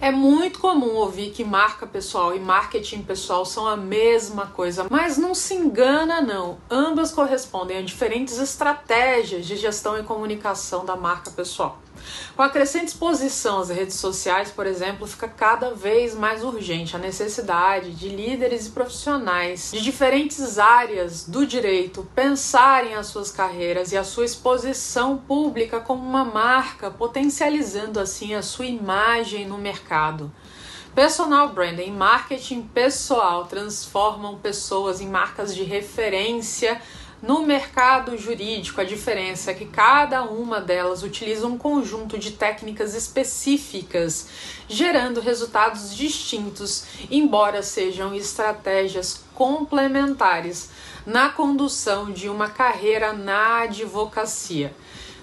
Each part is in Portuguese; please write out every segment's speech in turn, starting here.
É muito comum ouvir que marca pessoal e marketing pessoal são a mesma coisa, mas não se engana não. Ambas correspondem a diferentes estratégias de gestão e comunicação da marca pessoal. Com a crescente exposição às redes sociais, por exemplo, fica cada vez mais urgente a necessidade de líderes e profissionais de diferentes áreas do direito pensarem as suas carreiras e a sua exposição pública como uma marca, potencializando assim a sua imagem no mercado. Personal branding e marketing pessoal transformam pessoas em marcas de referência no mercado jurídico, a diferença é que cada uma delas utiliza um conjunto de técnicas específicas, gerando resultados distintos, embora sejam estratégias complementares na condução de uma carreira na advocacia.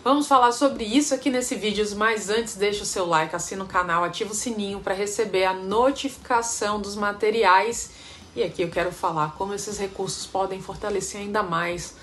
Vamos falar sobre isso aqui nesse vídeo, mas antes deixa o seu like, assina o canal, ativa o sininho para receber a notificação dos materiais e aqui eu quero falar como esses recursos podem fortalecer ainda mais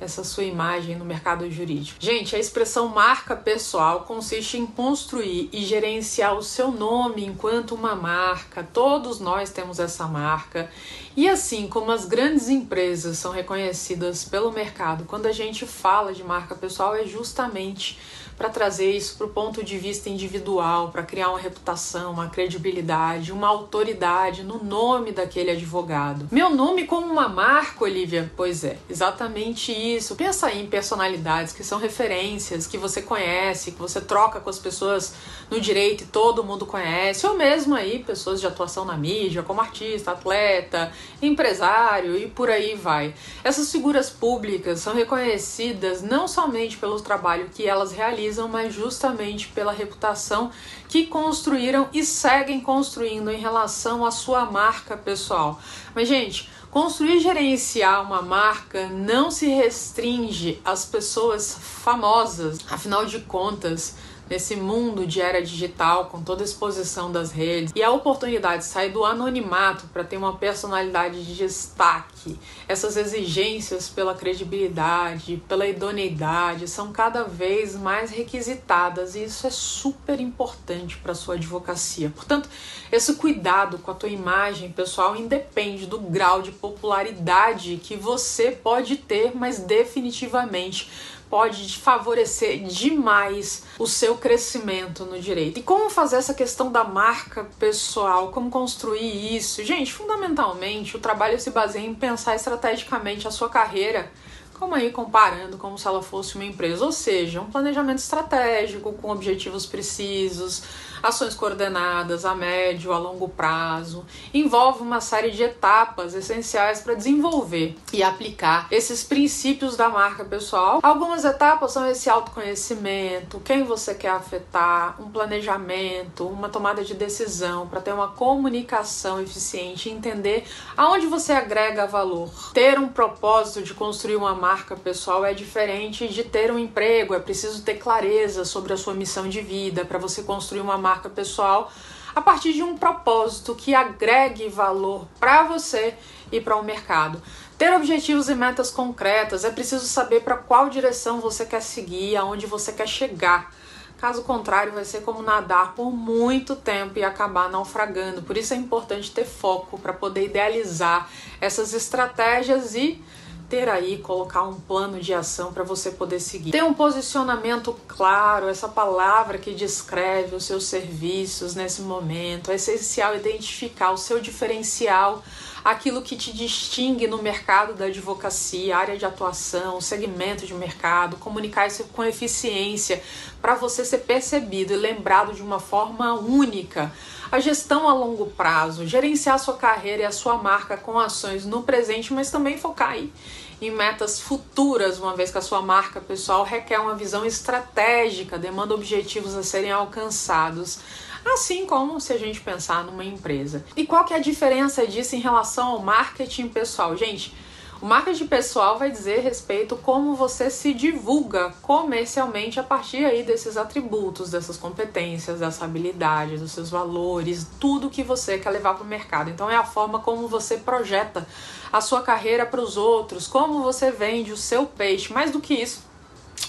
essa sua imagem no mercado jurídico. Gente, a expressão marca pessoal consiste em construir e gerenciar o seu nome enquanto uma marca. Todos nós temos essa marca. E assim como as grandes empresas são reconhecidas pelo mercado, quando a gente fala de marca pessoal, é justamente para trazer isso para o ponto de vista individual, para criar uma reputação, uma credibilidade, uma autoridade no nome daquele advogado. Meu nome como uma marca, Olivia? Pois é, exatamente isso. Pensa aí em personalidades que são referências, que você conhece, que você troca com as pessoas no direito e todo mundo conhece, ou mesmo aí pessoas de atuação na mídia, como artista, atleta, empresário e por aí vai. Essas figuras públicas são reconhecidas não somente pelo trabalho que elas realizam, mas justamente pela reputação que construíram e seguem construindo em relação à sua marca pessoal. Mas, gente, construir e gerenciar uma marca não se restringe às pessoas famosas, afinal de contas nesse mundo de era digital, com toda a exposição das redes, e a oportunidade de sair do anonimato para ter uma personalidade de destaque, essas exigências pela credibilidade, pela idoneidade, são cada vez mais requisitadas e isso é super importante para sua advocacia. Portanto, esse cuidado com a tua imagem pessoal independe do grau de popularidade que você pode ter, mas definitivamente pode favorecer demais o seu crescimento no direito. E como fazer essa questão da marca pessoal, como construir isso? Gente, fundamentalmente, o trabalho se baseia em pensar estrategicamente a sua carreira como aí comparando como se ela fosse uma empresa, ou seja, um planejamento estratégico com objetivos precisos, ações coordenadas a médio, a longo prazo, envolve uma série de etapas essenciais para desenvolver e aplicar esses princípios da marca pessoal. Algumas etapas são esse autoconhecimento, quem você quer afetar, um planejamento, uma tomada de decisão para ter uma comunicação eficiente, entender aonde você agrega valor, ter um propósito de construir uma marca pessoal é diferente de ter um emprego, é preciso ter clareza sobre a sua missão de vida para você construir uma marca pessoal a partir de um propósito que agregue valor para você e para o mercado. Ter objetivos e metas concretas, é preciso saber para qual direção você quer seguir, aonde você quer chegar. Caso contrário, vai ser como nadar por muito tempo e acabar naufragando. Por isso é importante ter foco para poder idealizar essas estratégias e ter aí, colocar um plano de ação para você poder seguir. Ter um posicionamento claro, essa palavra que descreve os seus serviços nesse momento. É essencial identificar o seu diferencial, aquilo que te distingue no mercado da advocacia, área de atuação, segmento de mercado, comunicar isso com eficiência para você ser percebido e lembrado de uma forma única a gestão a longo prazo, gerenciar sua carreira e a sua marca com ações no presente, mas também focar aí em metas futuras, uma vez que a sua marca pessoal requer uma visão estratégica, demanda objetivos a serem alcançados. Assim como se a gente pensar numa empresa. E qual que é a diferença disso em relação ao marketing pessoal? Gente, o marketing pessoal vai dizer respeito como você se divulga comercialmente a partir aí desses atributos, dessas competências, dessa habilidade, dos seus valores, tudo que você quer levar para o mercado. Então é a forma como você projeta a sua carreira para os outros, como você vende o seu peixe. Mais do que isso,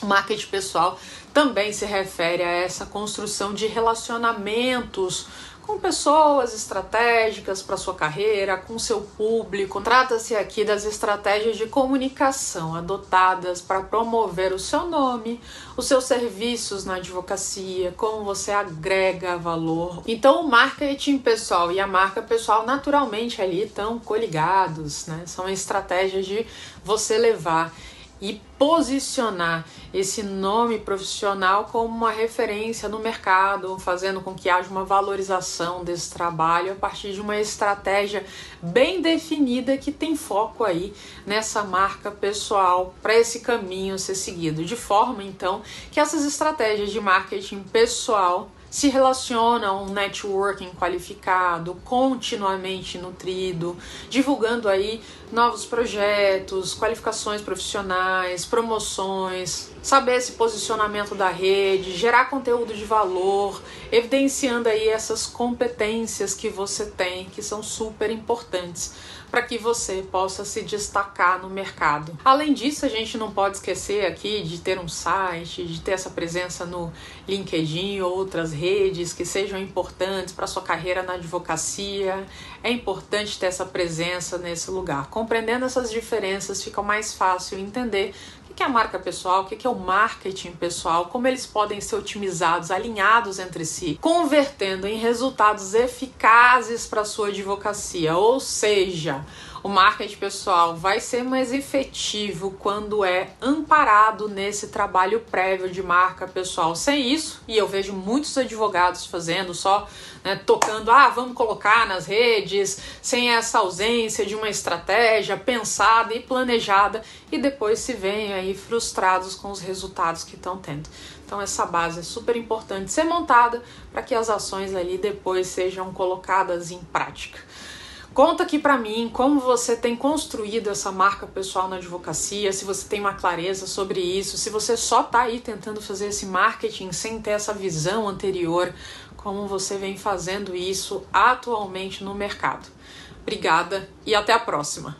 marketing pessoal também se refere a essa construção de relacionamentos com pessoas estratégicas para sua carreira, com seu público. Trata-se aqui das estratégias de comunicação adotadas para promover o seu nome, os seus serviços na advocacia, como você agrega valor. Então, o marketing pessoal e a marca pessoal naturalmente ali estão coligados, né? São estratégias de você levar e posicionar esse nome profissional como uma referência no mercado, fazendo com que haja uma valorização desse trabalho a partir de uma estratégia bem definida que tem foco aí nessa marca pessoal para esse caminho ser seguido, de forma então que essas estratégias de marketing pessoal se relaciona a um networking qualificado, continuamente nutrido, divulgando aí novos projetos, qualificações profissionais, promoções, saber esse posicionamento da rede, gerar conteúdo de valor, evidenciando aí essas competências que você tem, que são super importantes para que você possa se destacar no mercado. Além disso, a gente não pode esquecer aqui de ter um site, de ter essa presença no LinkedIn ou outras redes que sejam importantes para sua carreira na advocacia. É importante ter essa presença nesse lugar. Compreendendo essas diferenças, fica mais fácil entender que é a marca pessoal, o que é o marketing pessoal, como eles podem ser otimizados, alinhados entre si, convertendo em resultados eficazes para sua advocacia. Ou seja, o marketing pessoal vai ser mais efetivo quando é amparado nesse trabalho prévio de marca pessoal. Sem isso, e eu vejo muitos advogados fazendo só né, tocando, ah, vamos colocar nas redes, sem essa ausência de uma estratégia pensada e planejada, e depois se veem aí frustrados com os resultados que estão tendo. Então essa base é super importante ser montada para que as ações ali depois sejam colocadas em prática. Conta aqui para mim como você tem construído essa marca pessoal na advocacia, se você tem uma clareza sobre isso, se você só tá aí tentando fazer esse marketing sem ter essa visão anterior, como você vem fazendo isso atualmente no mercado. Obrigada e até a próxima.